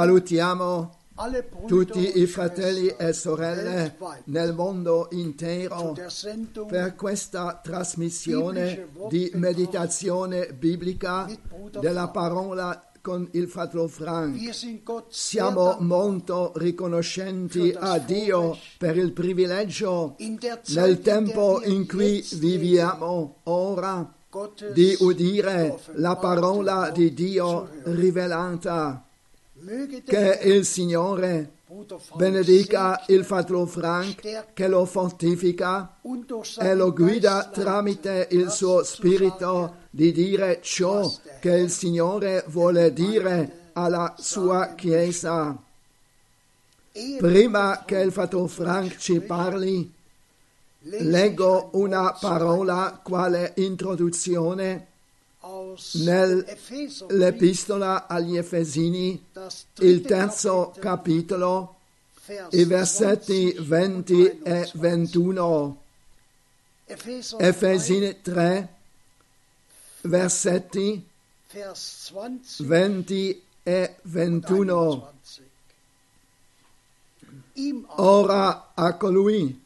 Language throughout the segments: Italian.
Salutiamo tutti i fratelli e sorelle nel mondo intero per questa trasmissione di meditazione biblica della parola con il fratello Frank. Siamo molto riconoscenti a Dio per il privilegio nel tempo in cui viviamo ora di udire la parola di Dio rivelata. Che il Signore benedica il fratello Frank, che lo fortifica e lo guida tramite il suo spirito di dire ciò che il Signore vuole dire alla sua Chiesa. Prima che il fratello Frank ci parli, leggo una parola quale introduzione nell'epistola agli Efesini, il terzo capitolo, i versetti 20 20 e 21. 21. Epheser 3, Efesini 3, versetti Vers 20 20 e 21. 21. Ihm auch, Ora a colui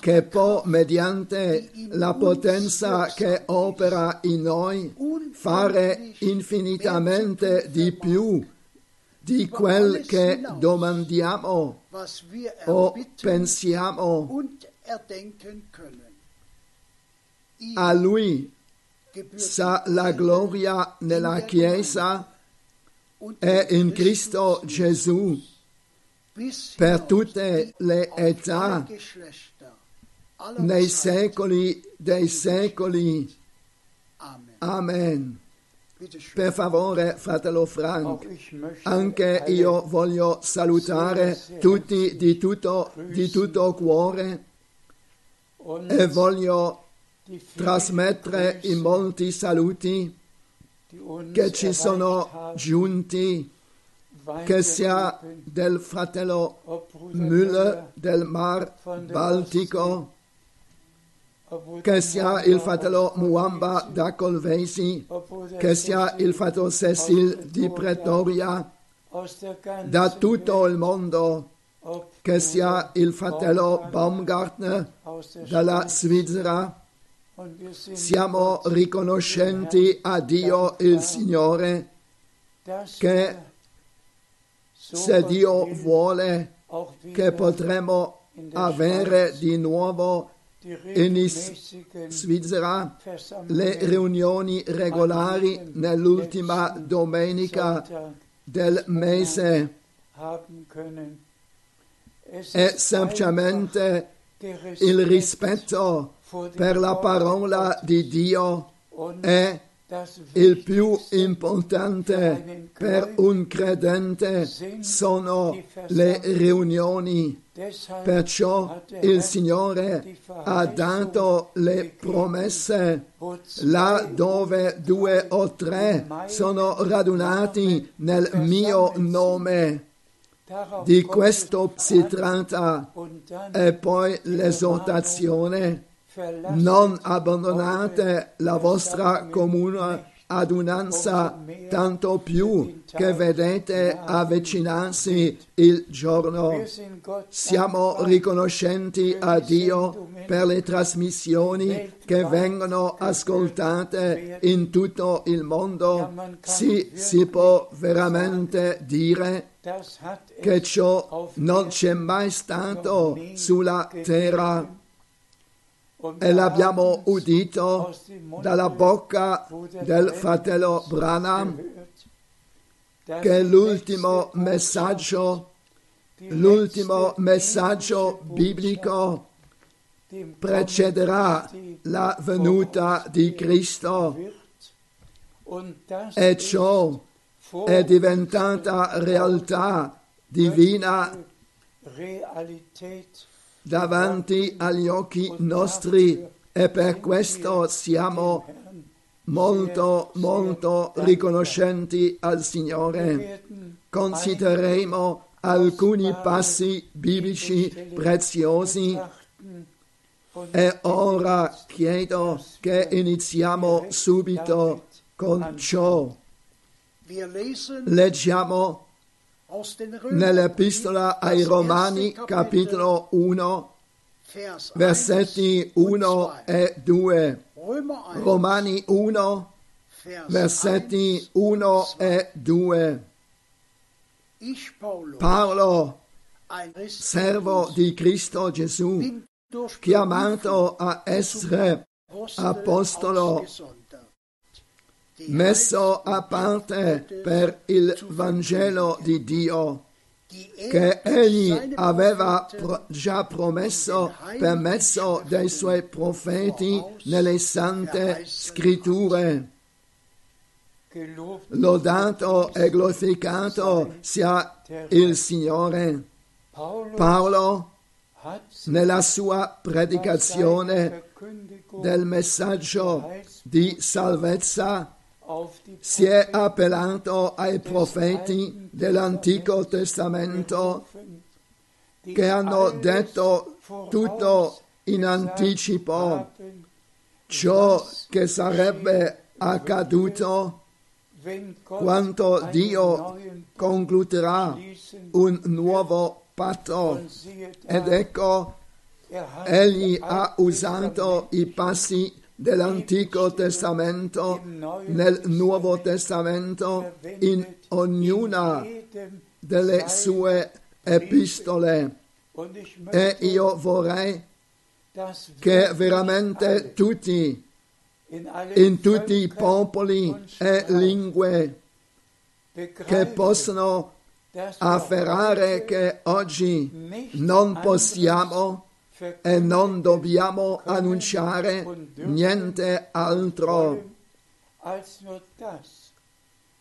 che può, mediante la potenza che opera in noi, fare infinitamente di più di quel che domandiamo o pensiamo. A lui sa la gloria nella Chiesa e in Cristo Gesù per tutte le età nei secoli dei secoli. Amen. Per favore, fratello Frank, möchte anche io voglio salutare tutti di tutto, di tutto cuore. E voglio trasmettere i molti saluti che ci sono giunti, che sia del fratello Müller del Mar Baltico, che sia il fratello Muamba da Colvesi, che sia il fratello Cecil di Pretoria, da tutto il mondo, che sia il fratello Baumgartner dalla. Svizzera. Siamo riconoscenti a Dio il Signore che se Dio vuole che potremo avere di nuovo in Svizzera le riunioni regolari nell'ultima domenica del mese e ist semplicemente il rispetto per la parola di Dio è das il più importante per un credente sono le riunioni. Perciò il Signore ha dato le promesse là dove due o tre sono radunati nel mio nome. Di questo es si tratta. E poi l'esortazione. Non abbandonate la vostra comune adunanza, tanto più che vedete avvicinarsi il giorno. Siamo riconoscenti a Dio per le trasmissioni che vengono ascoltate in tutto il mondo. Sì, si può veramente dire che ciò non c'è mai stato sulla terra e l'abbiamo udito dalla bocca del fratello Branham che l'ultimo messaggio, l'ultimo messaggio biblico precederà la venuta di Cristo. E ciò è diventata realtà divina davanti agli occhi nostri e per questo siamo molto molto riconoscenti al Signore. Considereremo alcuni passi biblici preziosi e ora chiedo che iniziamo subito con ciò. Leggiamo nell'Epistola ai Romani, capitolo 1, Vers versetti 1 und 1 2. e 2. Römer 1, Romani 1, Vers versetti 1 1 und 2. e 2. Ich, Paulus, Paolo, servo di Cristo Gesù, chiamato a essere apostolo, messo a parte per il Vangelo di Dio, che egli aveva pro- già promesso per mezzo dei suoi profeti nelle sante scritture. Lodato e glorificato sia il Signore. Paolo, nella sua predicazione del messaggio di salvezza si è appellato ai profeti dell'Antico Testamento che hanno detto tutto in anticipo ciò che sarebbe accaduto quando Dio concluderà un nuovo patto. Ed ecco, egli ha usato i passi dell'Antico Testamento nel Nuovo Testamento in ognuna delle sue epistole. E io vorrei che veramente tutti, in, tutti i popoli e lingue, che possono afferrare che oggi non possiamo e non dobbiamo annunciare niente altro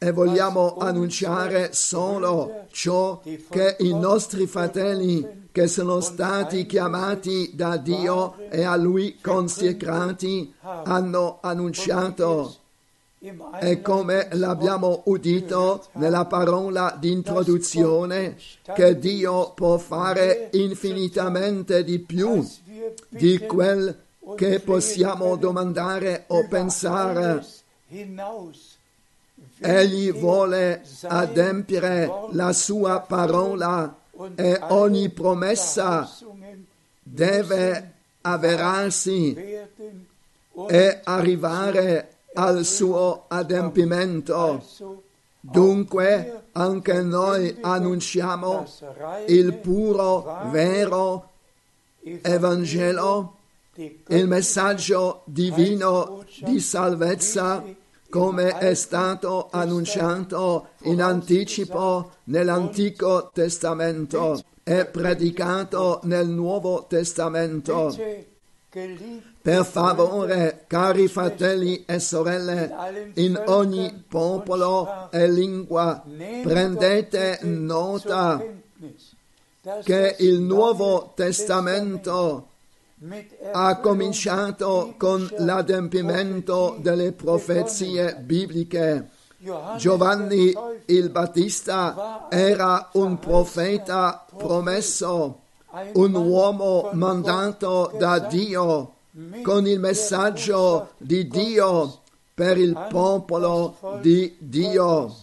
e vogliamo annunciare solo ciò che i nostri fratelli che sono stati chiamati da Dio e a Lui consecrati hanno annunciato. E come l'abbiamo udito nella parola di introduzione, che Dio può fare infinitamente di più di quel che possiamo domandare o pensare. Egli vuole adempiere la sua parola e ogni promessa deve avverarsi e arrivare al suo adempimento. Dunque anche noi annunciamo il puro, vero Evangelo, il messaggio divino di salvezza come è stato annunciato in anticipo nell'Antico Testamento e predicato nel Nuovo Testamento. Per favore, cari fratelli e sorelle, in ogni popolo e lingua, prendete nota che il Nuovo Testamento ha cominciato con l'adempimento delle profezie bibliche. Giovanni il Battista era un profeta promesso, un uomo mandato da Dio con il messaggio di Dio per il popolo di Dio.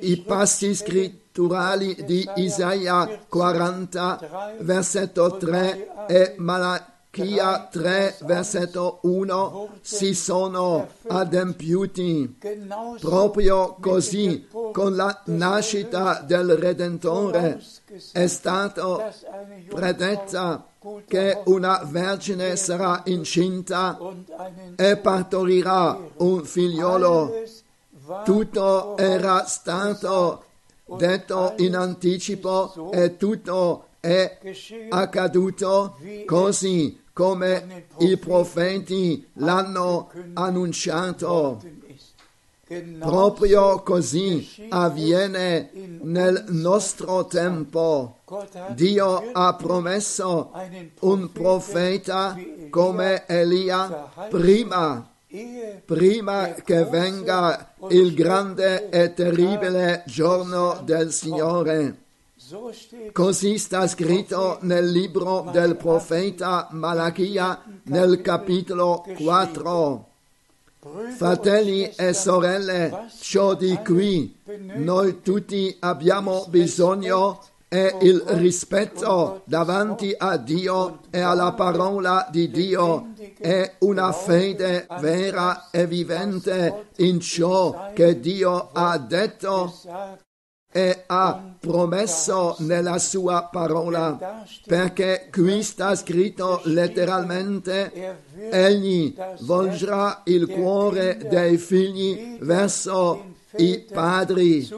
I passi scritturali di Isaia 40, versetto 3 e Malachia 3, versetto 1 si sono adempiuti. Proprio così, con la nascita del Redentore, è stato predetta che una vergine sarà incinta e partorirà un figliolo. Tutto era stato detto in anticipo e tutto è accaduto così come i profeti l'hanno annunciato. Proprio così avviene nel nostro tempo. Dio ha promesso un profeta come Elia prima prima che venga il grande e terribile giorno del Signore. Così sta scritto nel libro del profeta Malachia nel capitolo 4. Brüder Fratelli e sorelle, ciò di cui noi tutti abbiamo bisogno è il rispetto davanti a Dio e alla parola di Dio è una fede vera e vivente in ciò che Dio ha detto e ha promesso nella sua parola, perché qui sta scritto letteralmente er Egli volgerà il cuore dei figli verso i padri.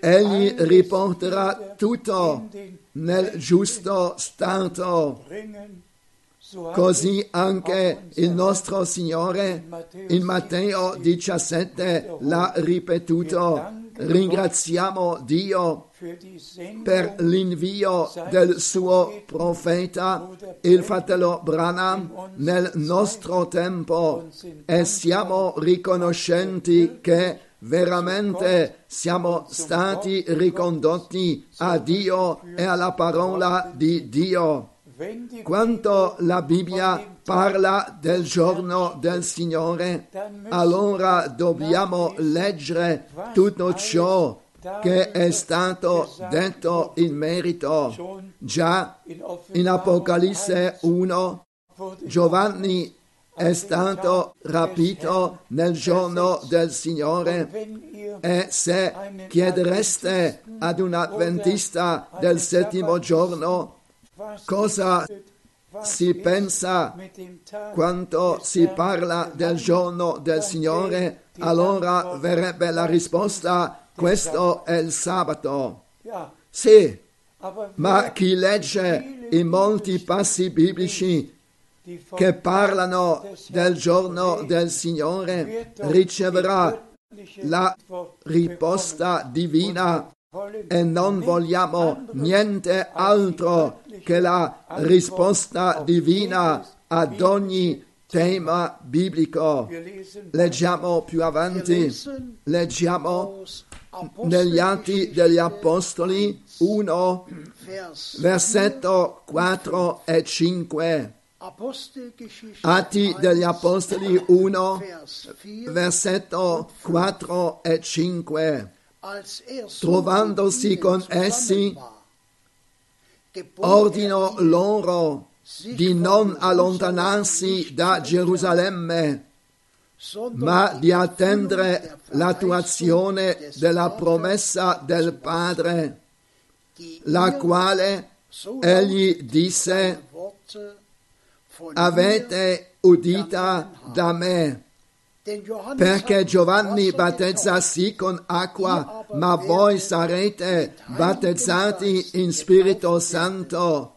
Egli riporterà tutto nel giusto stato. Così anche il nostro Signore in Matteo 17 l'ha ripetuto. Ringraziamo Dio per l'invio del suo profeta, il fratello Branham, nel nostro tempo e siamo riconoscenti che veramente siamo stati ricondotti a Dio e alla parola di Dio. Quando la Bibbia parla del giorno del Signore, allora dobbiamo leggere tutto ciò che è stato detto in merito. Già in Apocalisse 1 wurde Giovanni è stato rapito nel giorno del Signore e se chiedereste ad un adventista del settimo giorno cosa si pensa des si parla del giorno del Signore, allora verrebbe la risposta questo è il sabato. Sì, ma chi legge i molti passi biblici che parlano del giorno del Signore riceverà la risposta divina e non vogliamo niente altro che la risposta divina ad ogni tema biblico. Leggiamo più avanti, leggiamo negli Atti degli Apostoli 1, Vers versetto 4 e 5. Apostelgeschichte Atti 1, degli Apostoli 1, Vers 4, versetto 4 e 5. Er Trovandosi con essi, ordinò loro di non allontanarsi da Gerusalemme, ma di attendere der l'attuazione della promessa del Padre, la quale egli disse, avete udita da me, perché Giovanni battezza sì con acqua, ma voi sarete battezzati in Spirito Santo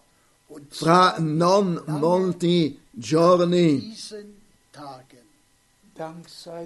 fra non molti giorni.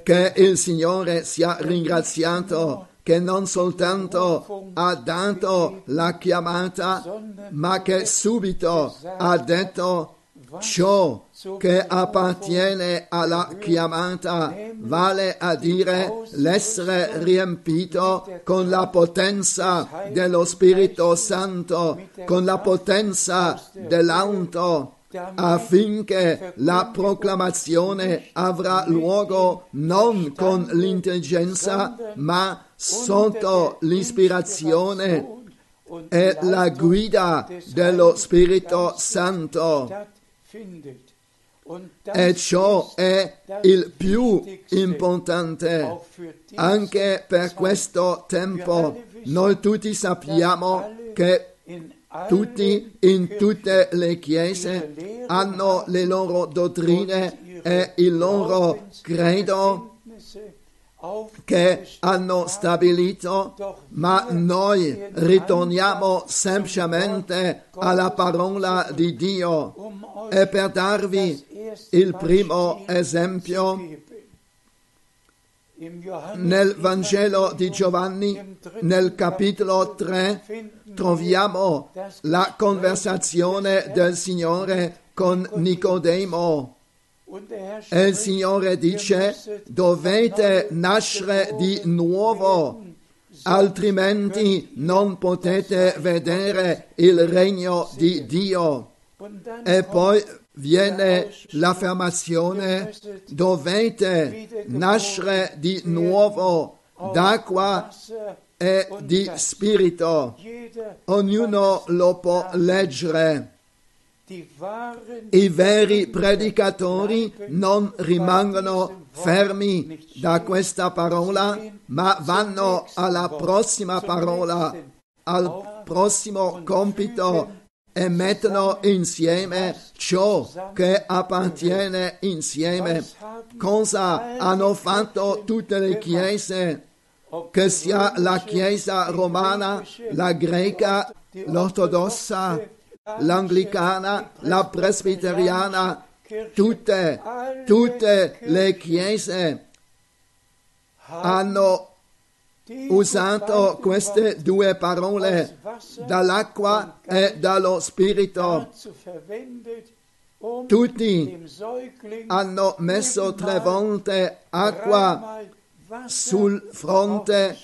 Che il Signore sia ringraziato che non soltanto ha dato la chiamata, ma che subito ha detto ciò che appartiene alla chiamata, vale a dire l'essere riempito con la potenza dello Spirito Santo, con la potenza dell'auto, affinché la proclamazione avrà luogo non con l'intelligenza, ma sotto l'ispirazione e la guida dello Spirito Santo. E ciò è il più importante. Anche per questo tempo noi tutti sappiamo che tutti in tutte le chiese hanno le loro dottrine e il loro credo che hanno stabilito, ma noi ritorniamo semplicemente alla parola di Dio. E per darvi il primo esempio, nel Vangelo di Giovanni, nel capitolo 3, troviamo la conversazione del Signore con Nicodemo. E il Signore dice, dovete nascere di nuovo, altrimenti non potete vedere il regno di Dio. E poi viene l'affermazione dovete nascere di nuovo d'acqua e di spirito. Ognuno lo può leggere. I veri predicatori non rimangono fermi da questa parola, ma vanno alla prossima parola, al prossimo compito e mettono insieme ciò che appartiene insieme. Cosa hanno fatto tutte le chiese? Che sia la chiesa romana, la greca, l'ortodossa, l'anglicana, la presbiteriana, tutte, tutte le chiese hanno usato queste due parole dall'acqua e dallo spirito. Tutti hanno messo tre volte acqua sul fronte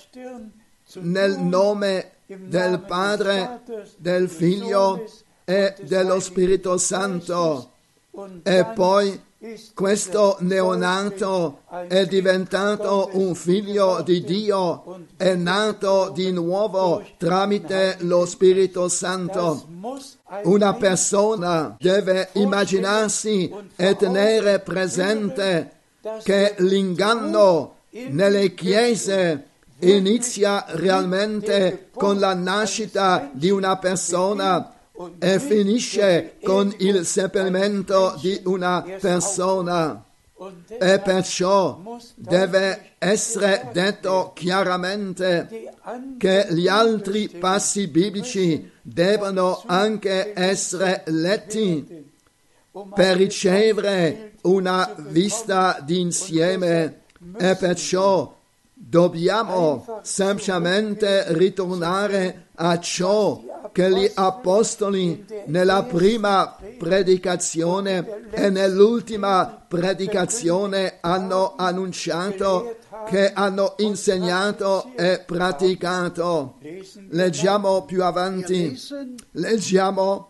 nel nome del Padre, del Figlio e dello Spirito Santo. E poi questo neonato è diventato un figlio di Dio, è nato di nuovo tramite lo Spirito Santo. Una persona deve immaginarsi e tenere presente che l'inganno nelle chiese inizia realmente con la nascita di una persona e finisce con il seppellimento di una persona. E perciò deve essere detto chiaramente che gli altri passi biblici devono anche essere letti per ricevere una vista d'insieme e perciò dobbiamo semplicemente ritornare a ciò che gli apostoli nella prima predicazione e nell'ultima predicazione hanno annunciato, che hanno insegnato e praticato. Leggiamo più avanti, leggiamo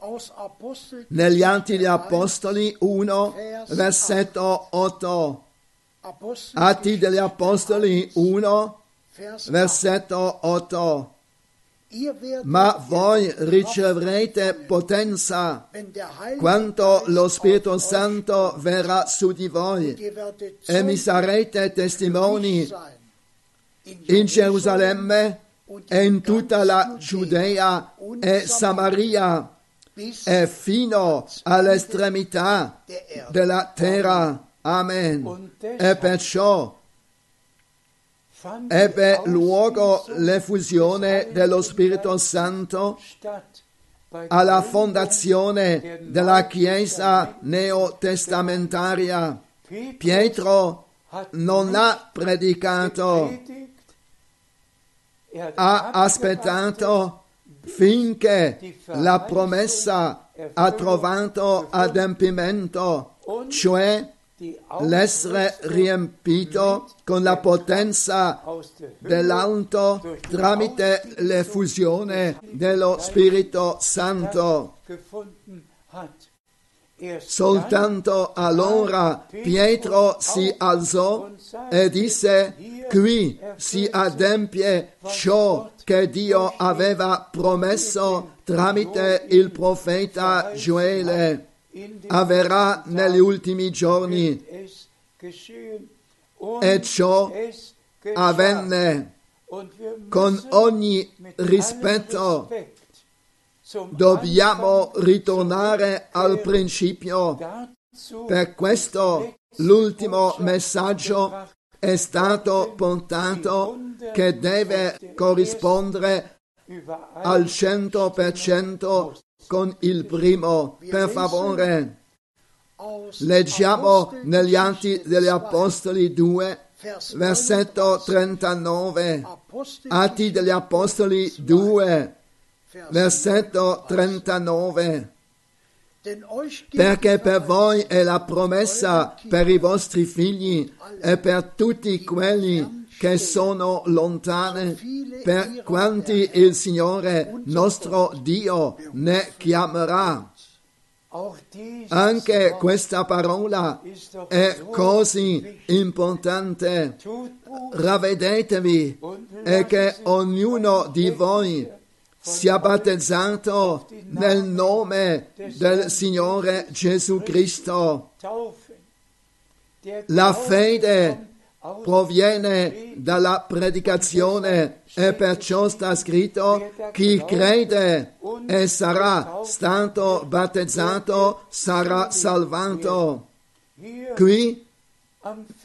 negli Atti degli Apostoli 1, versetto 8. Atti degli Apostoli 1, versetto 8. Ma voi riceverete potenza quando lo Spirito Santo verrà su di voi e mi sarete testimoni in Gerusalemme e in tutta la Giudea e Samaria e fino all'estremità della terra. Amen. E perciò ebbe luogo l'effusione dello Spirito Santo alla fondazione della Chiesa neotestamentaria. Pietro non ha predicato, ha aspettato finché la promessa ha trovato adempimento, cioè l'essere riempito con la potenza dell'alto tramite l'effusione dello Spirito Santo. Soltanto allora Pietro si alzò e disse, qui si adempie ciò che Dio aveva promesso tramite il profeta Gioele avverrà negli ultimi giorni e ciò avvenne con ogni rispetto. Dobbiamo ritornare al principio. Per questo l'ultimo messaggio è stato portato che deve corrispondere al cento per cento con il primo. Per favore, leggiamo negli Atti degli Apostoli 2, versetto 39. Atti degli Apostoli 2, versetto 39. Perché per voi è la promessa per i vostri figli e per tutti quelli che sono lontane, per quanti il Signore nostro Dio ne chiamerà. Anche questa parola è così importante. Ravvedetevi e che ognuno di voi sia battezzato nel nome del Signore Gesù Cristo. La fede proviene dalla predicazione e perciò sta scritto chi crede e sarà stato battezzato sarà salvato. Qui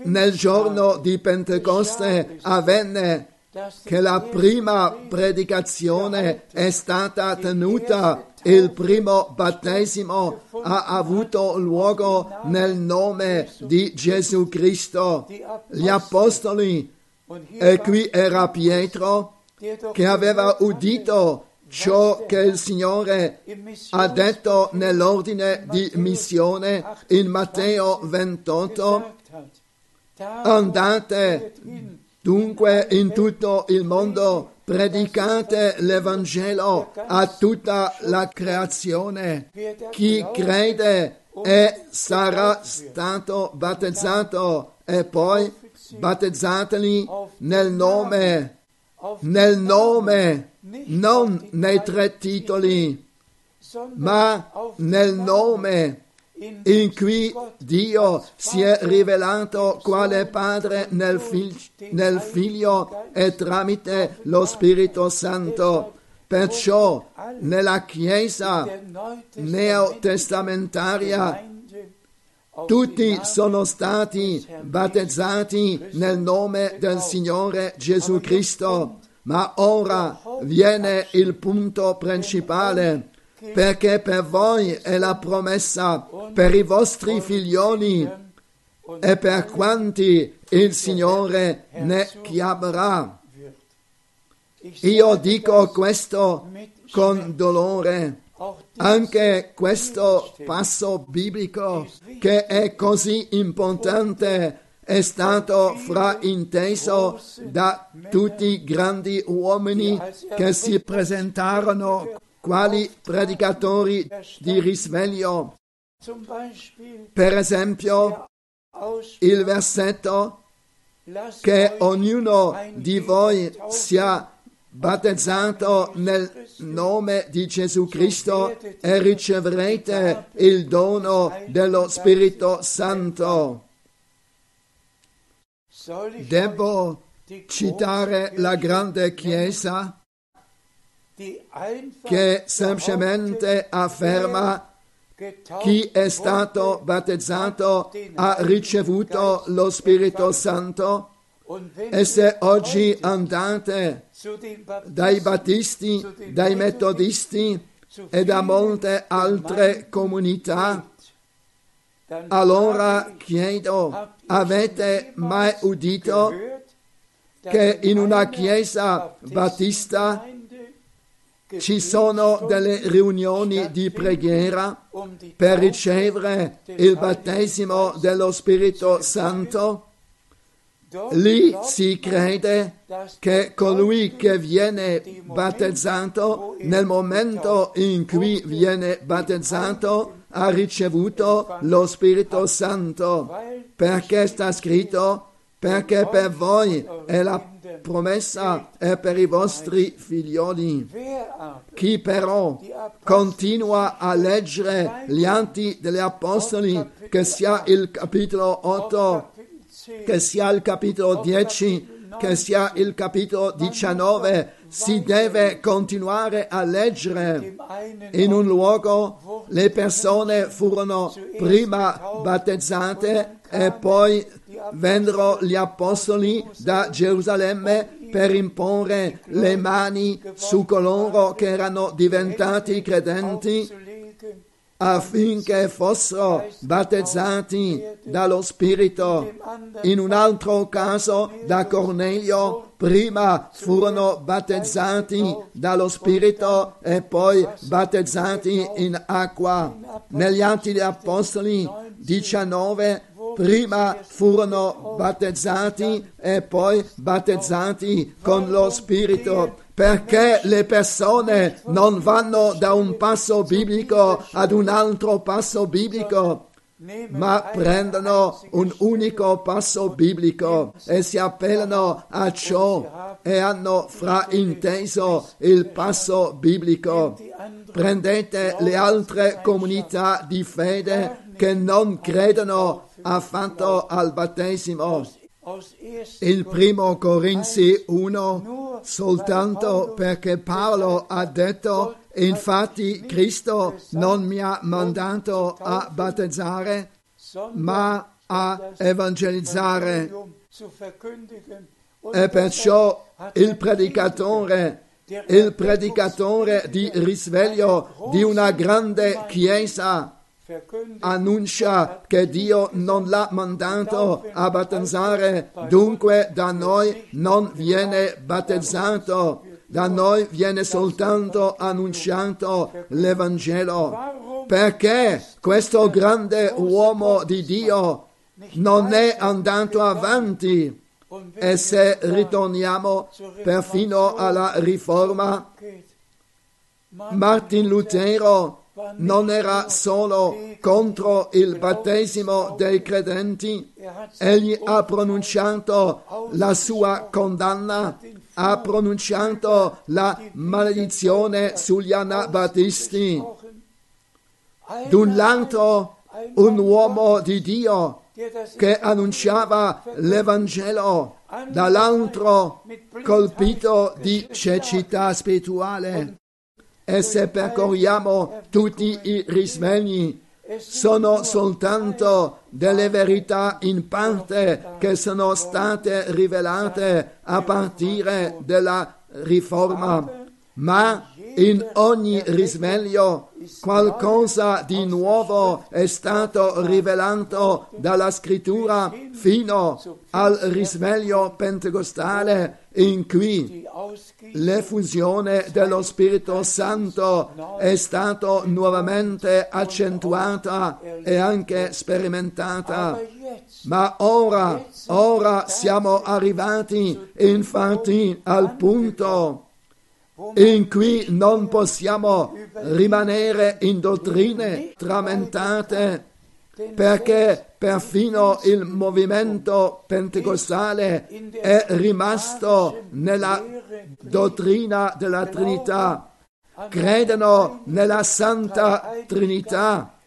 nel giorno di Pentecoste avvenne che la prima predicazione è stata tenuta, il primo battesimo ha avuto luogo nel nome di Gesù Cristo. Gli apostoli, e qui era Pietro, che aveva udito ciò che il Signore ha detto nell'ordine di missione in Matteo 28, gesagt hat. Da Andate Dunque in tutto il mondo predicate l'Evangelo a tutta la creazione. Chi crede e sarà stato battezzato e poi battezzateli nel nome, nel nome, non nei tre titoli, ma nel nome in cui Dio si è rivelato quale Padre nel, fig- nel Figlio e tramite lo Spirito Santo. Perciò nella Chiesa neotestamentaria tutti sono stati battezzati nel nome del Signore Gesù Cristo. Ma ora viene il punto principale, perché per voi è la promessa, per i vostri figlioli e per quanti il Signore ne chiamerà. Io dico questo con dolore. Anche questo passo biblico che è così importante è stato frainteso da tutti i grandi uomini che si presentarono quali predicatori di risveglio. Per esempio, il versetto che ognuno di voi sia battezzato nel nome di Gesù Cristo e riceverete il dono dello Spirito Santo. Devo citare la grande Chiesa che semplicemente afferma chi è stato battezzato ha ricevuto lo Spirito Santo e se oggi andate dai battisti, dai metodisti e da molte altre comunità, allora chiedo, avete mai udito che in una chiesa battista ci sono delle riunioni di preghiera per ricevere il battesimo dello Spirito Santo? Lì si crede che colui che viene battezzato nel momento in cui viene battezzato ha ricevuto lo Spirito Santo, perché sta scritto, perché per voi è la promessa e per i vostri figlioli. Chi però continua a leggere gli atti degli Apostoli, che sia il capitolo 8, che sia il capitolo 10, che sia il capitolo 19, si deve continuare a leggere. In un luogo le persone furono prima battezzate e poi vennero gli apostoli da Gerusalemme per imporre le mani su coloro che erano diventati credenti affinché fossero battezzati dallo Spirito. In un altro caso da Cornelio, prima furono battezzati dallo Spirito e poi battezzati in acqua. Negli Atti degli Apostoli 19 prima furono battezzati e poi battezzati con lo Spirito perché le persone non vanno da un passo biblico ad un altro passo biblico, ma prendono un unico passo biblico e si appellano a ciò e hanno frainteso il passo biblico. Prendete le altre comunità di fede che non credono affatto al battesimo. Il primo Corinzi 1 soltanto perché Paolo ha detto infatti Cristo non mi ha mandato a battezzare ma a evangelizzare e perciò il predicatore il predicatore di risveglio di una grande chiesa annuncia che Dio non l'ha mandato a battezzare, dunque da noi non viene battezzato, da noi viene soltanto annunciato l'Evangelo. Perché questo grande uomo di Dio non è andato avanti? E se ritorniamo perfino alla riforma, Martin Lutero non era solo contro il battesimo dei credenti, egli ha pronunciato la sua condanna, ha pronunciato la maledizione sugli anabatisti. D'un lato un uomo di Dio che annunciava l'Evangelo, dall'altro colpito di cecità spirituale. E se percorriamo tutti i risvegli, sono soltanto delle verità in parte che sono state rivelate a partire dalla riforma, ma in ogni risveglio qualcosa di nuovo è stato rivelato dalla scrittura fino al risveglio pentecostale in cui l'effusione dello Spirito Santo è stata nuovamente accentuata e anche sperimentata. Ma ora, ora siamo arrivati infatti al punto in cui non possiamo rimanere in dottrine trammentate perché perfino il movimento pentecostale è rimasto nella dottrina della Trinità, credono nella Santa Trinità.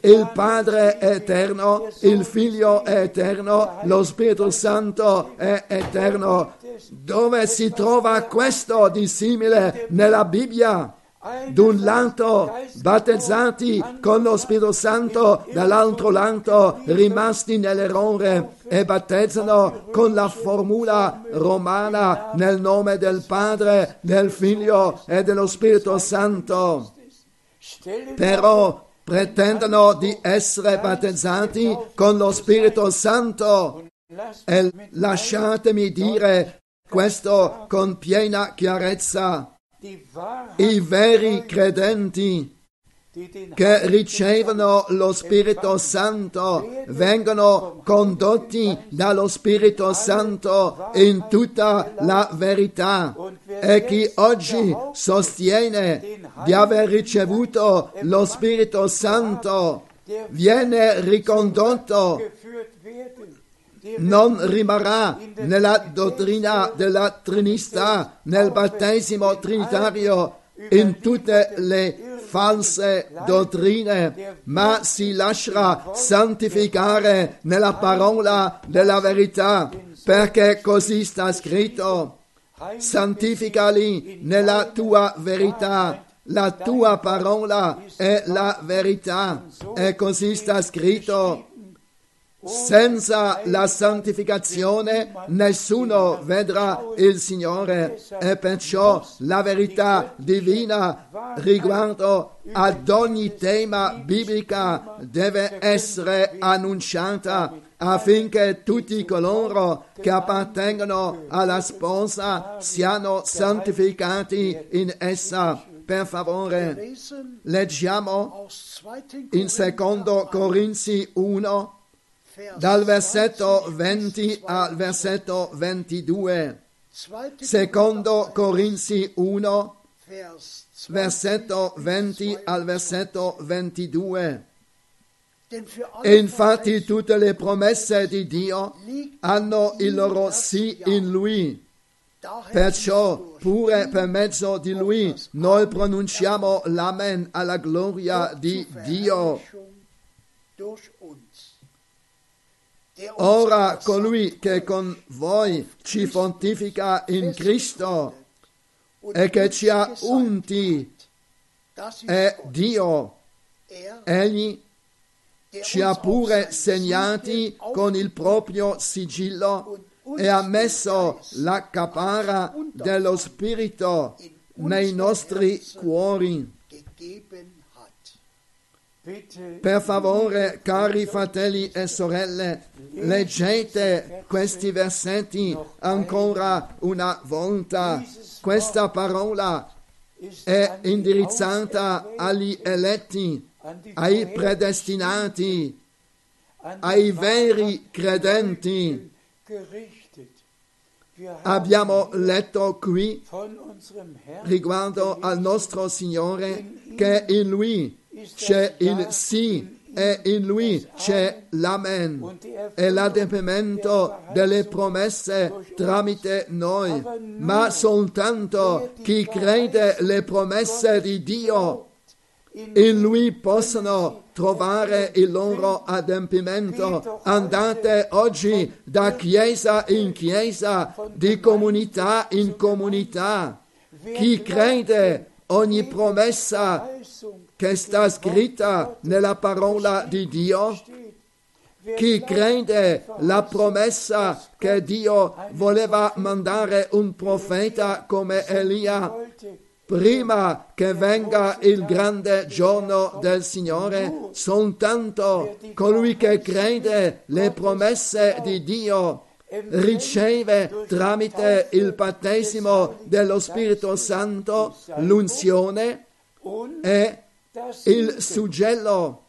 Il Padre è eterno, il Figlio è eterno, lo Spirito Santo è eterno. Dove si trova questo di simile nella Bibbia? D'un lato battezzati con lo Spirito Santo, dall'altro lato rimasti nell'errore e battezzano con la formula romana nel nome del Padre, del Figlio e dello Spirito Santo. Però pretendono di essere battezzati con lo Spirito Santo. E lasciatemi dire questo con piena chiarezza i veri credenti che ricevono lo Spirito Santo vengono condotti dallo Spirito Santo in tutta la verità. E chi oggi sostiene di aver ricevuto lo Spirito Santo viene ricondotto non rimarrà nella dottrina della Trinità, nel battesimo trinitario, in tutte le false dottrine, ma si lascerà santificare nella parola della verità, perché così sta scritto. Santificali nella tua verità. La tua parola è la verità e così sta scritto. Senza la santificazione nessuno vedrà il Signore e perciò la verità divina riguardo ad ogni tema biblica deve essere annunciata affinché tutti coloro che appartengono alla sposa siano santificati in essa. Per favore, leggiamo in secondo Corinzi 1 Vers dal versetto 20 20 al versetto 22. 2. Secondo Corinzi 1, Vers 20. versetto 20 al versetto 22. Denn für alle E infatti tutte le promesse di Dio hanno il loro sì in Lui. Perciò, pure per mezzo di Lui, noi pronunciamo l'Amen alla gloria di Dio. Ora colui che con voi ci fortifica in Cristo e che ci ha unti è. Dio. Egli ci ha pure segnati con il proprio sigillo e ha messo la capara dello Spirito nei nostri cuori. Per favore, cari fratelli e sorelle, leggete questi versetti ancora una volta. Questa parola è indirizzata agli eletti, ai predestinati, ai veri credenti. Abbiamo letto qui riguardo al nostro Signore che in Lui c'è il sì e in Lui c'è l'amen e l'adempimento delle promesse tramite noi. Ma soltanto chi crede le promesse di Dio in Lui possono trovare il loro adempimento. Andate oggi da chiesa in chiesa, di comunità in comunità. Chi crede ogni promessa che sta scritta nella parola di Dio, chi crede la promessa che Dio voleva mandare un profeta come Elia prima che venga il grande giorno del Signore, soltanto colui che crede le promesse di Dio riceve tramite il battesimo dello Spirito Santo l'unzione e il suggello.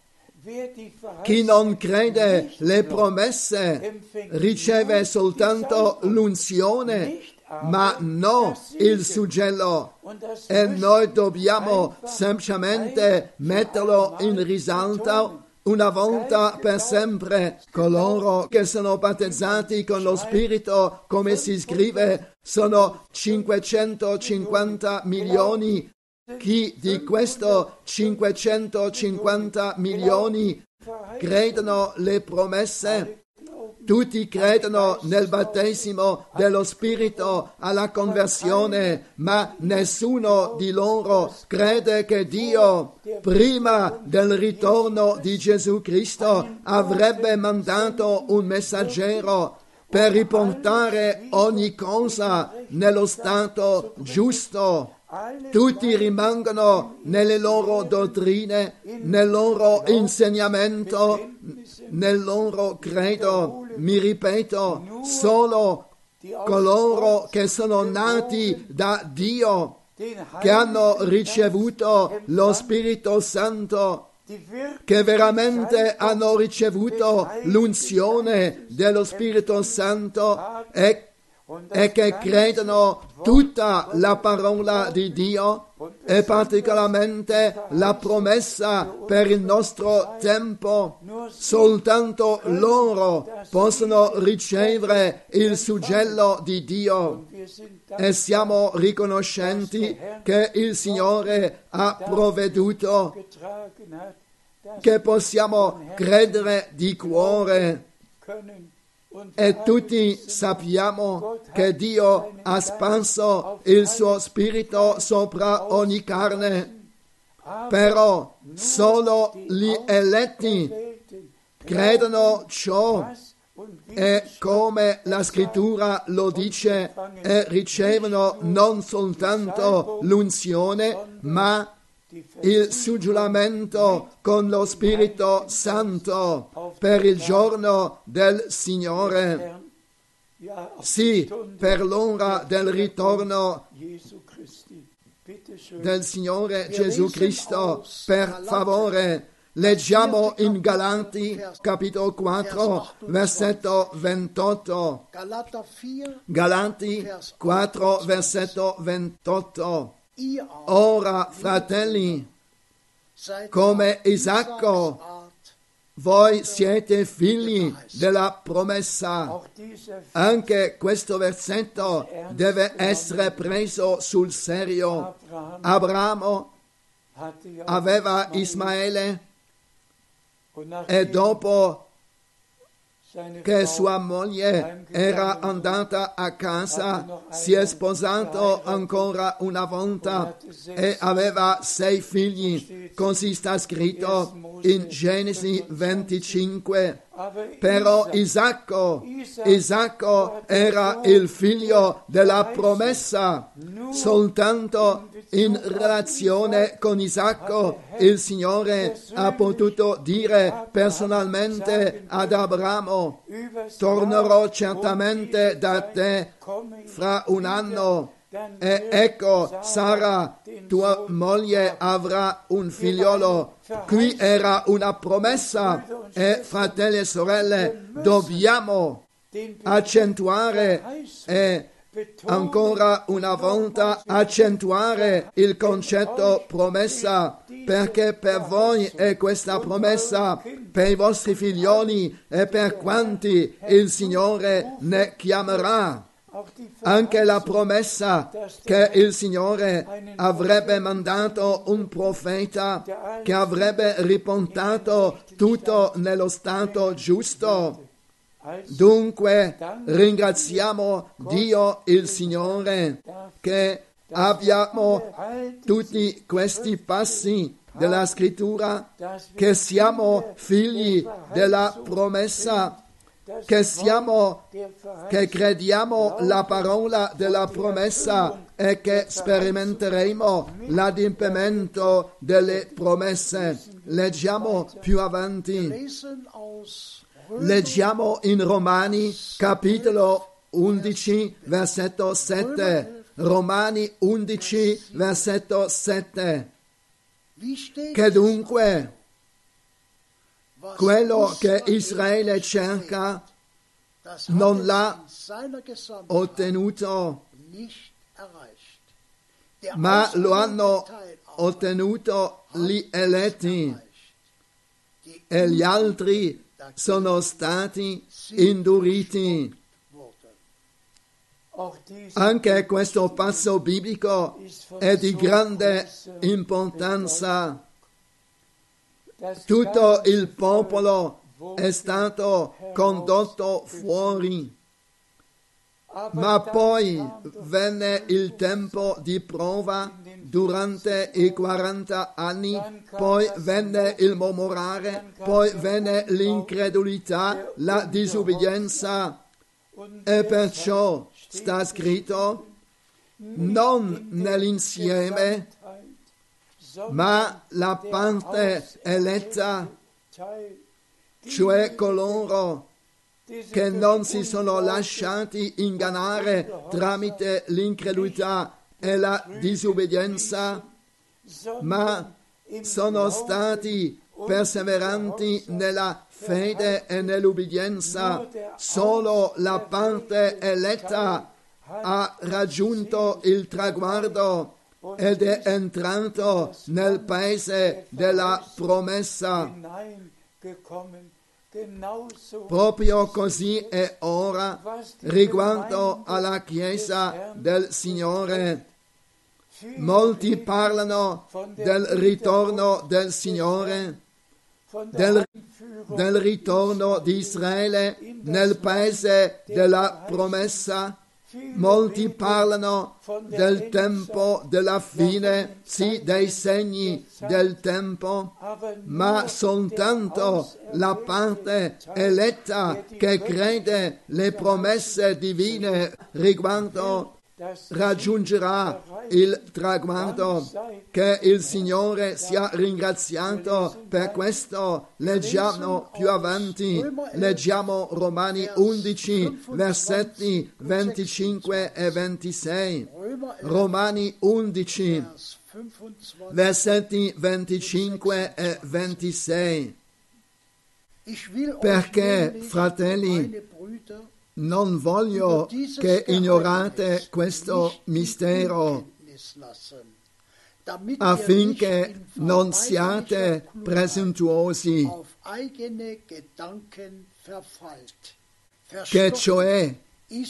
Chi non crede le promesse riceve soltanto l'unzione, ma no il suggello. E noi dobbiamo semplicemente metterlo in risalto una volta per sempre. Coloro che sono battezzati con lo Spirito, come si scrive, sono 550 milioni. Chi di questo 550 milioni credono le promesse? Tutti credono nel battesimo dello Spirito alla conversione, ma nessuno di loro crede che Dio, prima del ritorno di Gesù Cristo, avrebbe mandato un messaggero per riportare ogni cosa nello stato giusto. Tutti rimangono nelle loro dottrine, nel loro insegnamento, nel loro credo. Mi ripeto, solo coloro che sono nati da Dio, che hanno ricevuto lo Spirito Santo, che veramente hanno ricevuto l'unzione dello Spirito Santo e, e che credono tutta la parola di Dio e particolarmente la promessa per il nostro tempo. Soltanto loro possono ricevere il suggello di Dio e siamo riconoscenti che il Signore ha provveduto che possiamo credere di cuore e tutti sappiamo che Dio ha sparso il suo spirito sopra ogni carne, però solo gli eletti credono ciò. E come la scrittura lo dice e ricevono non soltanto l'unzione ma il suggellamento con lo Spirito Santo per il giorno del Signore. Sì, per l'ora del ritorno del Signore Gesù Cristo, per favore, Leggiamo in Galanti capitolo 4 versetto 28. Galater 4, Galanti 4 versetto 28. Ora, fratelli, come Isacco, voi siete figli della promessa. Anche questo versetto deve essere preso sul serio. Abramo aveva Ismael Ismaele e dopo che sua moglie era andata a casa, si è sposato ancora una volta e aveva sei figli. Così sta scritto in Genesi 25. Però Isacco, Isacco era il figlio della promessa. Soltanto in relazione con Isacco il Signore ha potuto dire personalmente ad Abramo, tornerò certamente da te fra un anno e ecco Sara, tua moglie, avrà un figliolo. Qui era una promessa e fratelli e sorelle dobbiamo accentuare e ancora una volta accentuare il concetto promessa perché per voi è questa promessa per i vostri figlioli e per quanti il Signore ne chiamerà anche la promessa che il Signore avrebbe mandato un profeta che avrebbe riportato tutto nello stato giusto. Dunque ringraziamo Dio il Signore che abbiamo tutti questi passi della scrittura, che siamo figli della promessa, che siamo che crediamo la parola della promessa e che sperimenteremo l'adempimento delle promesse. Leggiamo più avanti. Leggiamo in Romani capitolo 11 versetto 7. Romani 11 versetto 7. wie steht Che dunque quello che Israel Israele cerca non l'ha ottenuto, ma lo hanno ottenuto gli eletti e gli altri sono stati induriti. Anche questo passo biblico è di grande importanza. Tutto il popolo è stato condotto fuori, ma poi venne il tempo di prova durante i 40 anni, poi venne il mormorare, poi venne l'incredulità, la disobbedienza e perciò sta scritto non nell'insieme, ma la parte eletta, cioè coloro che non si sono lasciati ingannare tramite l'incredulità e la disobbedienza, ma sono stati perseveranti nella fede e nell'ubbidienza. Solo la parte eletta ha raggiunto il traguardo ed è entrato nel paese della promessa. Proprio così è ora riguardo alla Chiesa del Signore. Molti parlano del ritorno del Signore, del, del ritorno di Israele nel paese della promessa. Molti parlano del tempo della fine, sì, dei segni del tempo, ma soltanto la parte eletta che crede le promesse divine riguardo raggiungerà il traguardo. Che il Signore sia ringraziato per questo. Leggiamo più avanti, leggiamo Romani 11, versetti 25 e 26. Römer 11, Romani 11, Vers 25. versetti 25 e 26. Ich will euch Perché, fratelli, Non voglio che ignorate questo mistero affinché non siate presuntuosi, che cioè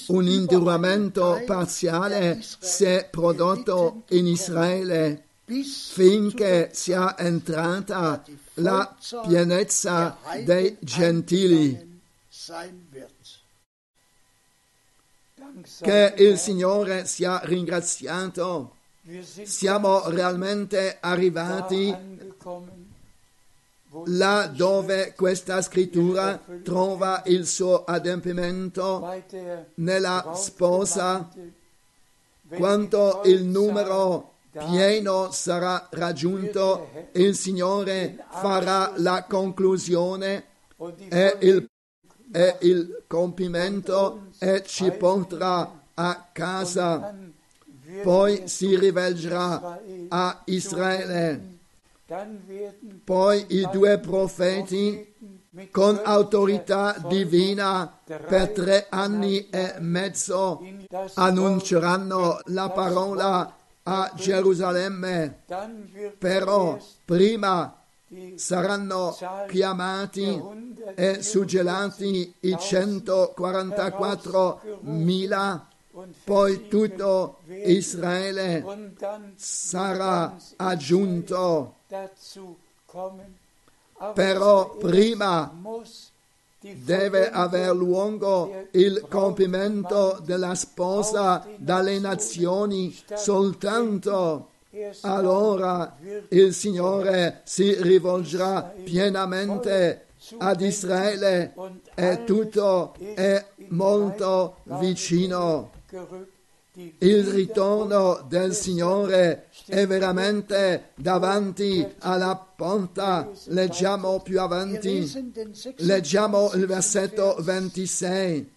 un induramento parziale si è prodotto in Israele finché sia entrata la pienezza dei gentili. Che il. Signore sia ringraziato. Siamo realmente arrivati là dove questa scrittura trova il suo adempimento nella sposa quando il numero pieno sarà raggiunto, il Signore farà la conclusione e il, e il compimento e ci porterà a casa. Poi si rivolgerà a Israele. Poi i due profeti con autorità divina per tre anni e mezzo annunceranno la parola a Gerusalemme. Però prima saranno chiamati e suggellati i 144.000, und poi tutto Israele sarà aggiunto. Però prima deve aver luogo il compimento della sposa dalle nazioni soltanto allora il Signore si rivolgerà pienamente ad Israele e tutto è molto vicino. Il ritorno del Signore è veramente davanti alla porta. Leggiamo più avanti. lesen den 26. Leggiamo il versetto 26.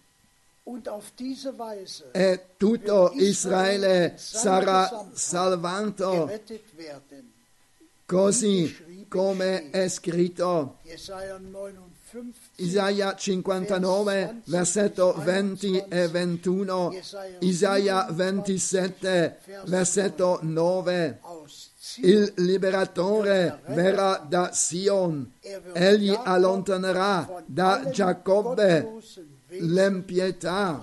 E tutto Israele sarà salvato, così come è scritto. Jesaja 59, Isaia 59, versetto 20 e 21. Isaia 27, versetto 9. aus Zion. Il liberatore verrà da Sion. Egli allontanerà da Giacobbe l'empietà.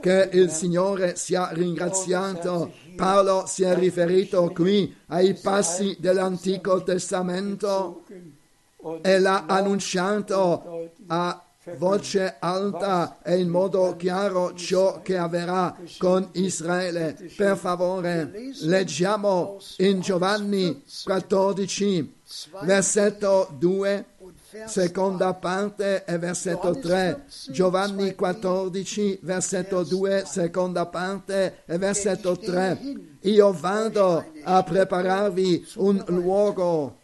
Che il. Signore sia ringraziato. Paolo si è riferito qui ai passi dell'Antico Testamento e l'ha annunciato a voce alta e in modo chiaro ciò che avverrà con Israele. Per favore, leggiamo in Giovanni 14, versetto 2, Und Vers seconda parte e versetto 3. Giovanni 14, versetto 2, seconda parte e versetto 3. Io vado a prepararvi un luogo.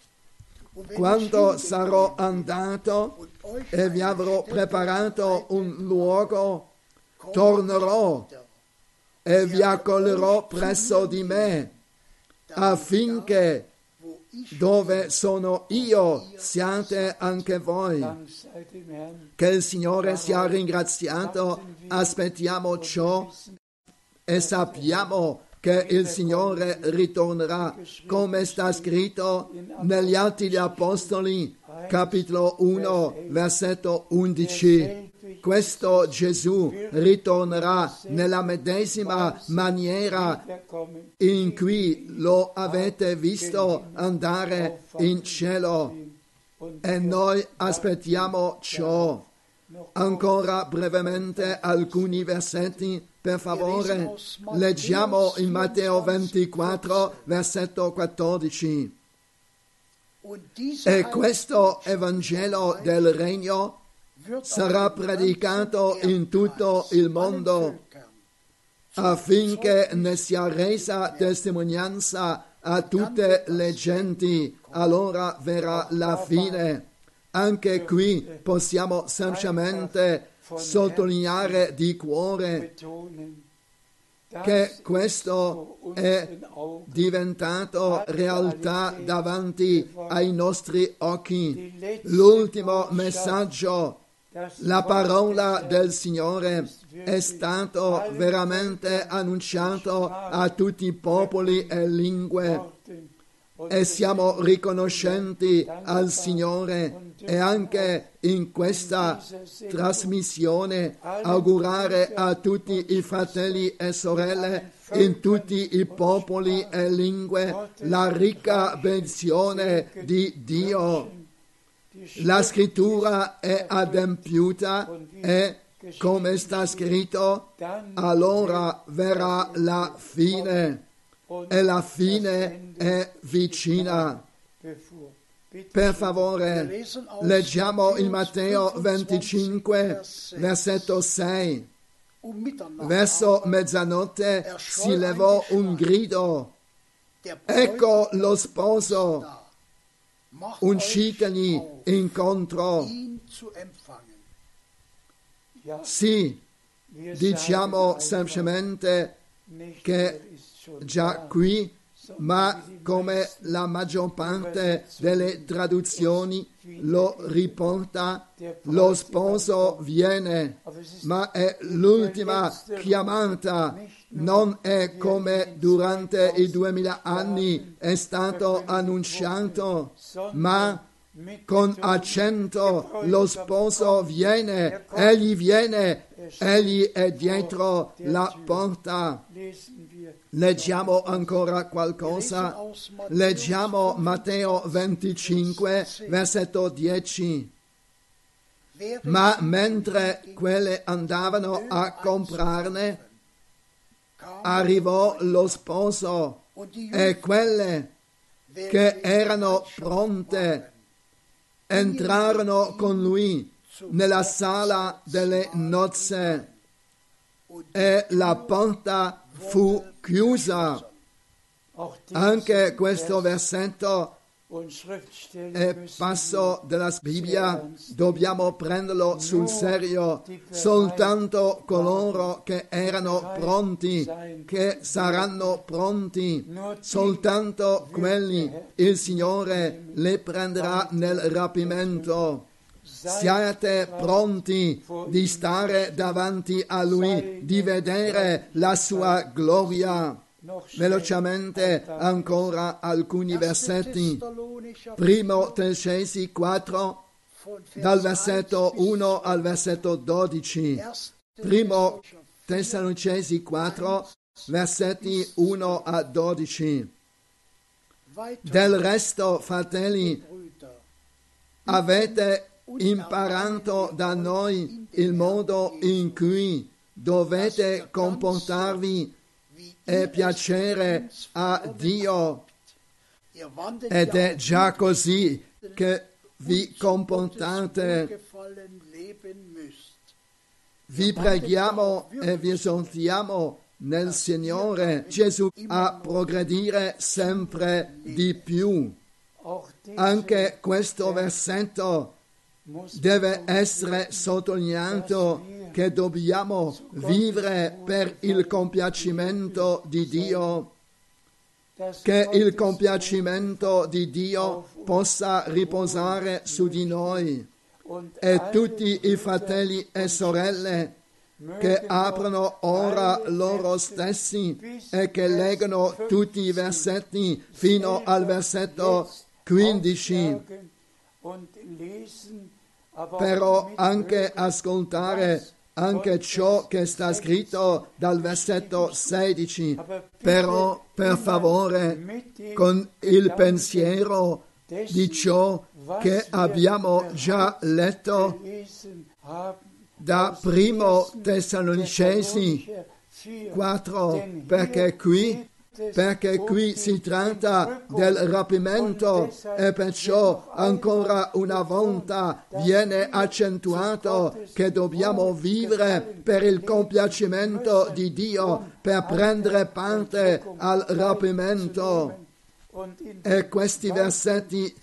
Quando sarò andato e vi avrò preparato un luogo, tornerò e vi accoglierò presso di me, affinché dove sono io siate anche voi. Che il Signore sia ringraziato, aspettiamo ciò e sappiamo che il Signore ritornerà, come sta scritto negli Atti degli Apostoli, capitolo 1, versetto 11. Questo Gesù ritornerà nella medesima maniera in cui lo avete visto andare in cielo e noi aspettiamo ciò. Ancora brevemente alcuni versetti, per favore. Leggiamo in Matteo 24, versetto 14. und diese E questo Evangelo del Regno sarà predicato in tutto il mondo affinché ne sia resa testimonianza a tutte le genti, allora verrà la fine. Anche qui possiamo semplicemente sottolineare di cuore che questo è diventato realtà davanti ai nostri occhi. L'ultimo messaggio, la parola del Signore è stato veramente annunciato a tutti i popoli e lingue e siamo riconoscenti al Signore e anche in questa trasmissione augurare a tutti i fratelli e sorelle in tutti i popoli e lingue la ricca benedizione di Dio. La scrittura è adempiuta e come sta scritto, allora verrà la fine e la fine è vicina. Per favore, leggiamo in Matteo 25, 25, Vers versetto 6. Um Mitternacht Verso mezzanotte si levò un grido. Ecco lo sposo, euch auf, incontro. Sì, diciamo semplicemente che già qui, ma come la maggior parte delle traduzioni lo riporta, lo sposo viene, ma è l'ultima chiamata, non è come durante i duemila anni è stato annunciato, ma con accento lo sposo viene, egli viene, egli è dietro la porta. Leggiamo ancora qualcosa. Leggiamo Matteo 25, versetto 10. Während Ma mentre quelle andavano a comprarne, arrivò lo sposo e quelle che erano pronte entrarono con lui nella sala delle nozze e la porta fu chiusa. Anche questo Vers versetto müssen passo della Bibbia, dobbiamo prenderlo sul serio. Soltanto coloro che erano pronti, che saranno pronti, soltanto quelli il Signore le prenderà nel rapimento. Siate pronti di stare davanti a Lui, di vedere la sua gloria. Velocemente ancora alcuni versetti. Primo Tessesi 4, von Vers dal 1 versetto bis 1 al versetto 12. 1. Primo Tessalonicesi 4, versetti 1 a 12. Weiter, Del resto, fratelli, avete imparato da noi il modo in cui dovete comportarvi ihr piacere a Dio. Ed è già così che vi comportate. Vi preghiamo e vi esortiamo nel Signore Gesù a progredire sempre di più. Anche questo versetto deve essere sottolineato che dobbiamo vivere per il compiacimento di Dio, che il compiacimento di Dio possa riposare su di noi. E tutti i fratelli e sorelle che aprono ora loro stessi e che leggono tutti i versetti fino al versetto 15, aufschlagen und lesen, aber però anche ascoltare anche ciò che sta scritto dal versetto 16. Però, per favore, con il pensiero di ciò che abbiamo già letto da primo Tessalonicesi 4, perché qui, perché qui si tratta del rapimento e perciò ancora una volta viene accentuato che dobbiamo vivere per il compiacimento di Dio, per prendere parte al rapimento. E questi versetti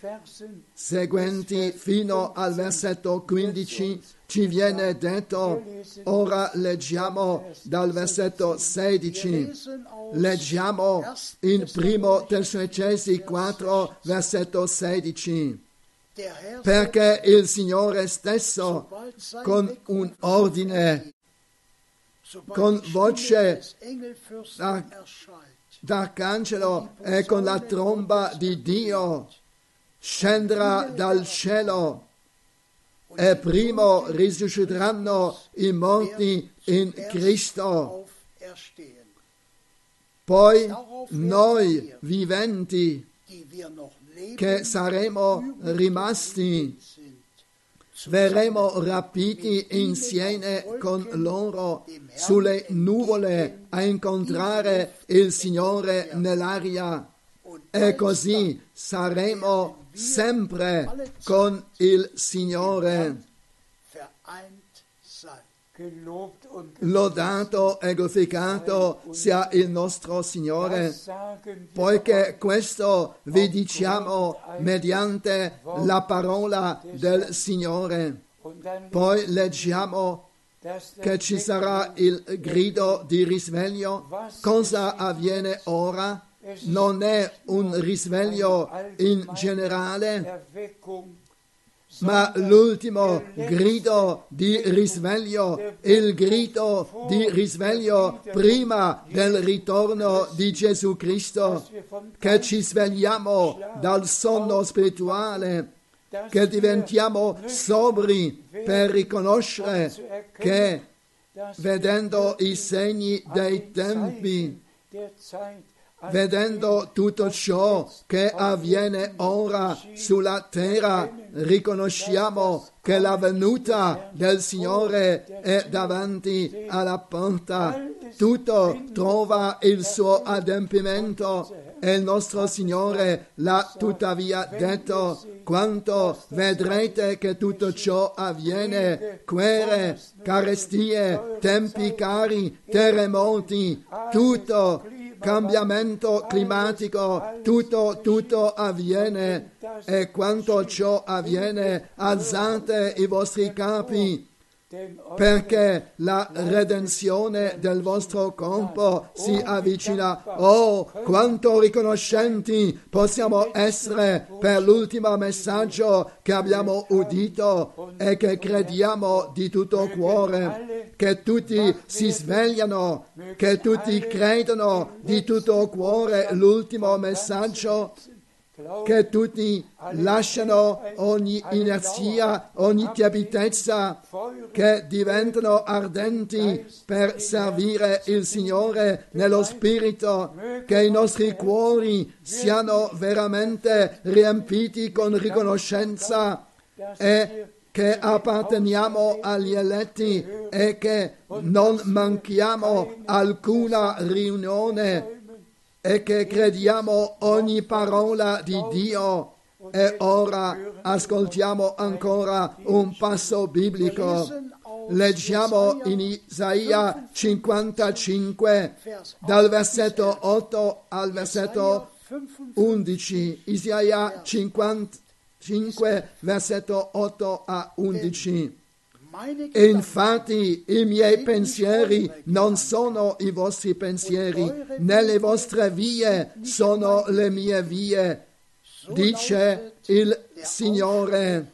seguenti fino al versetto 15 ci viene detto, ora leggiamo dal versetto 16. lesen aus Leggiamo in primo Tessalonicesi 4, versetto 16. der Herr Perché il Signore stesso, con un ordine, con voce d'arcangelo e con la tromba di Dio scenderà dal cielo e primo risusciteranno i morti in Cristo. Poi noi viventi che saremo rimasti verremo rapiti insieme con loro sulle nuvole a incontrare il Signore nell'aria e così saremo sempre con il Signore. Lodato e glorificato sia il nostro Signore. Poiché questo vi diciamo mediante la parola del Signore. Poi leggiamo che ci sarà il grido di risveglio. Cosa avviene ora? Non è un risveglio in generale, ma l'ultimo grido di risveglio, il grido di risveglio prima del ritorno di Gesù Cristo, che ci svegliamo dal sonno spirituale, che diventiamo sobri per riconoscere che vedendo i segni dei tempi, vedendo tutto ciò che avviene ora sulla terra, riconosciamo che la venuta del Signore è davanti alla porta. Tutto trova il suo adempimento e il nostro Signore l'ha tuttavia detto. Quanto vedrete che tutto ciò avviene, guerre, carestie, tempi cari, terremoti, tutto cambiamento climatico, tutto, tutto avviene e quanto ciò avviene, alzate i vostri capi perché la redenzione del vostro corpo si avvicina. Oh, quanto riconoscenti possiamo essere per l'ultimo messaggio che abbiamo udito e che crediamo di tutto cuore, che tutti si svegliano, che tutti credono di tutto cuore l'ultimo messaggio che tutti lasciano ogni inerzia, ogni tiepidezza, che diventano ardenti per servire il Signore nello Spirito, che i nostri cuori siano veramente riempiti con riconoscenza e che apparteniamo agli eletti e che non manchiamo alcuna riunione e che crediamo ogni parola di Dio. E ora ascoltiamo ancora un passo biblico. Leggiamo in Isaia 55 dal versetto 8 al versetto 11. Isaia 55 versetto 8 a 11. E infatti i miei pensieri non sono i vostri pensieri, né le vostre vie sono le mie vie, dice il Signore.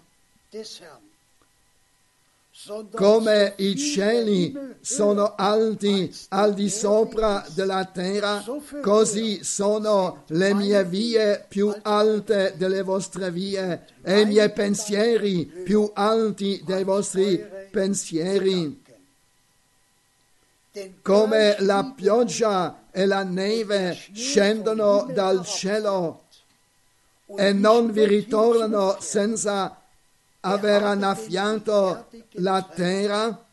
Come i cieli sono alti al di sopra della terra, così sono le mie vie più alte delle vostre vie e i miei pensieri più alti dei vostri pensieri. Come la pioggia e la neve scendono dal cielo e non vi ritornano senza aver annaffiato la terra,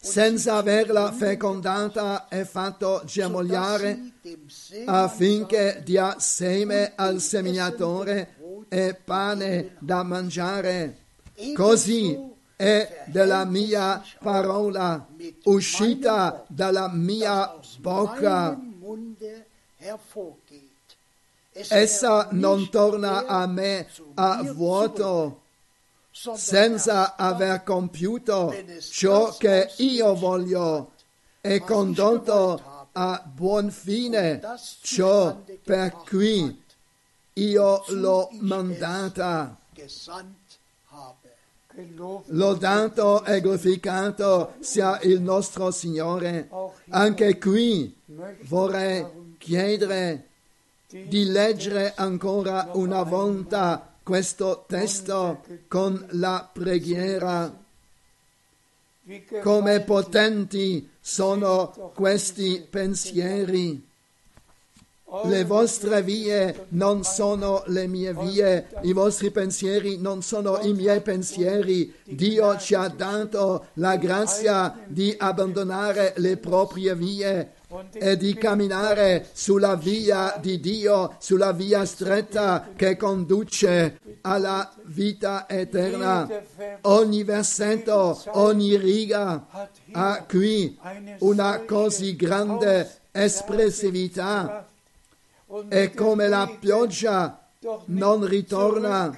senza averla fecondata e fatto germogliare, affinché dia seme al seminatore e pane da mangiare. Così è della mia parola uscita dalla mia bocca essa non torna a me a vuoto senza aver compiuto ciò che io voglio e condotto a buon fine ciò per cui io l'ho mandata. Lodato e glorificato sia il nostro Signore. Anche qui vorrei chiedere di leggere ancora una volta questo testo con la preghiera. Come potenti sono questi pensieri. Le vostre vie non sono le mie vie, i vostri pensieri non sono i miei pensieri. Dio ci ha dato la grazia di abbandonare le proprie vie e di camminare sulla via di Dio, sulla via stretta che conduce alla vita eterna. Ogni versetto, ogni riga ha qui una così grande espressività e come la pioggia non ritorna,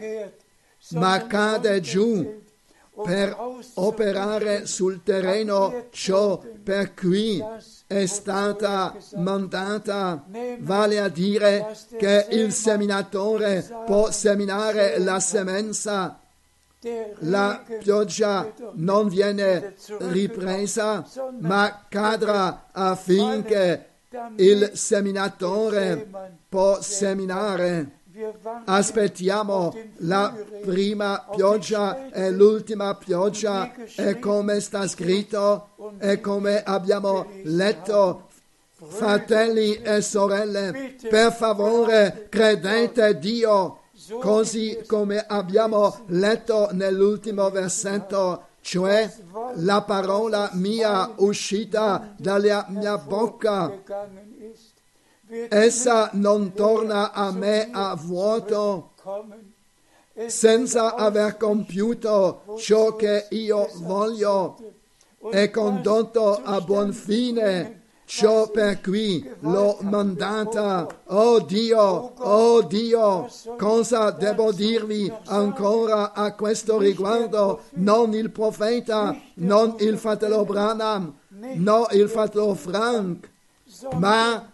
ma cade giù per operare sul terreno ciò per cui è stata mandata, vale a dire che il seminatore può seminare la semenza, la pioggia non viene ripresa, ma cadrà affinché il seminatore può seminare. Aspettiamo la prima pioggia e l'ultima pioggia e come sta scritto e come abbiamo letto. Fratelli e sorelle, per favore credete Dio, così come abbiamo letto nell'ultimo versetto, cioè la parola mia uscita dalla mia bocca essa non torna a me a vuoto senza aver compiuto ciò che io voglio e condotto a buon fine ciò per cui l'ho mandata. Oh Dio, oh Dio, cosa devo dirvi ancora a questo riguardo? Non il profeta, non il fratello Branham, no il fratello Frank, ma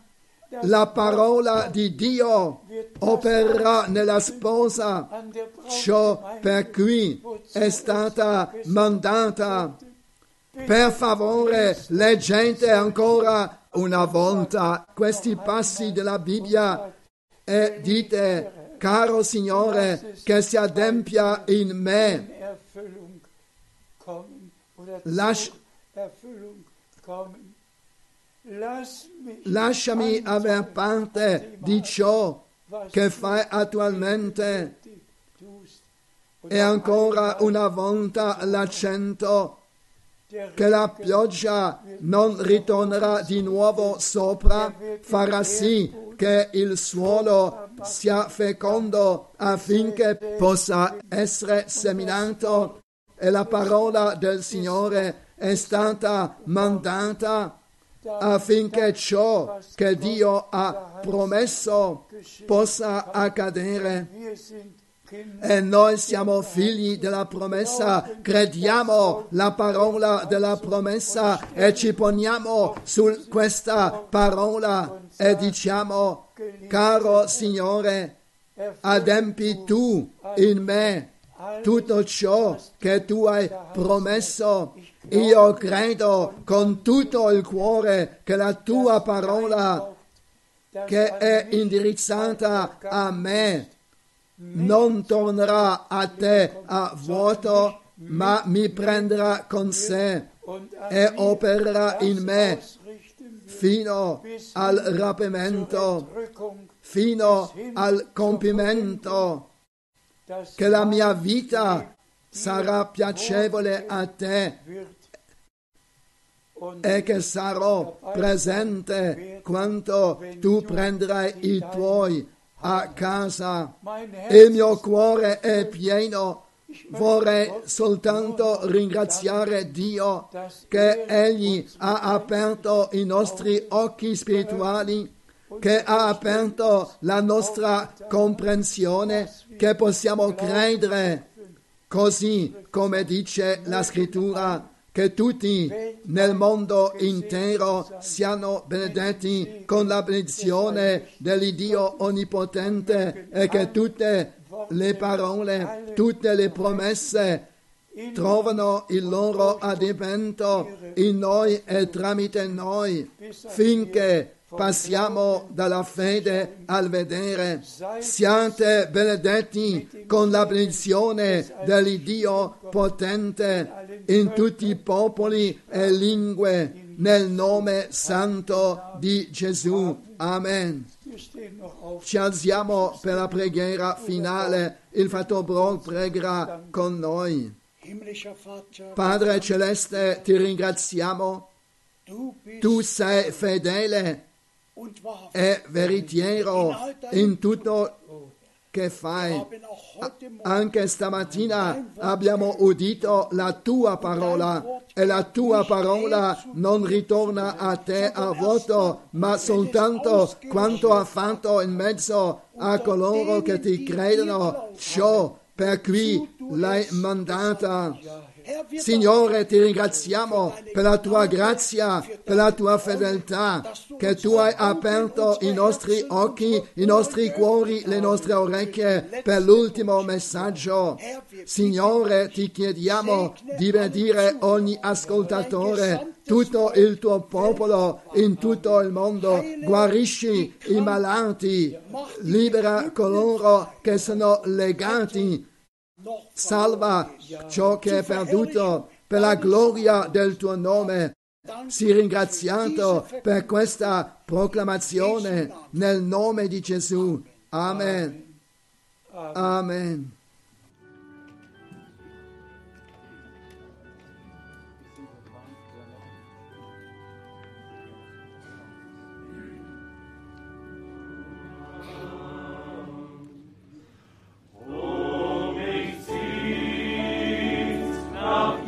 la parola di Dio opererà nella sposa ciò per cui è stata mandata. Per favore, leggete ancora una volta questi passi della Bibbia e dite, caro Signore, che si adempia in me. in Lasciami aver parte di ciò che fai attualmente. E ancora una volta l'accento che la pioggia non ritornerà di nuovo sopra, farà sì che il suolo sia fecondo affinché possa essere seminato. E la parola del Signore è stata mandata affinché ciò che Dio ha promesso possa accadere. E noi siamo figli della promessa, crediamo la parola della promessa e ci poniamo su questa parola e diciamo, caro Signore, adempi tu in me tutto ciò che tu hai promesso. Io credo con tutto il cuore che la tua parola che è indirizzata a me non tornerà a te a vuoto, ma mi prenderà con sé e opererà in me fino al rapimento, fino al compimento, che la mia vita sarà piacevole a te e che sarò presente quando tu prenderai i tuoi a casa. Il mio cuore è pieno. Vorrei soltanto ringraziare Dio che Egli ha aperto i nostri occhi spirituali che ha aperto la nostra comprensione, che possiamo credere così come dice la scrittura, che tutti nel mondo intero siano benedetti con la benedizione dell'Iddio Onnipotente e che tutte le parole, tutte le promesse trovano il loro adempimento in noi e tramite noi finché passiamo dalla fede al vedere. Siate benedetti con la benedizione dell'Iddio potente in tutti i popoli e lingue nel nome santo di Gesù. Amen. Ci alziamo per la preghiera finale. Il Fatto Bro pregherà con noi. Padre Celeste, ti ringraziamo. Tu sei fedele. E veritiero in tutto che fai. Anche stamattina abbiamo udito la tua parola e la tua parola non ritorna a te a vuoto, ma soltanto quanto ha fatto in mezzo a coloro che ti credono, ciò per cui l'hai mandata. Signore, ti ringraziamo per la tua grazia, per la tua fedeltà, che tu hai aperto i nostri occhi, i nostri cuori, le nostre orecchie per l'ultimo messaggio. Signore, ti chiediamo di benedire ogni ascoltatore, tutto il tuo popolo in tutto il mondo. Guarisci i malati, libera coloro che sono legati salva ciò che è perduto per la gloria del tuo nome. Si ringraziato per questa proclamazione nel nome di Gesù. Amen. Amen. 나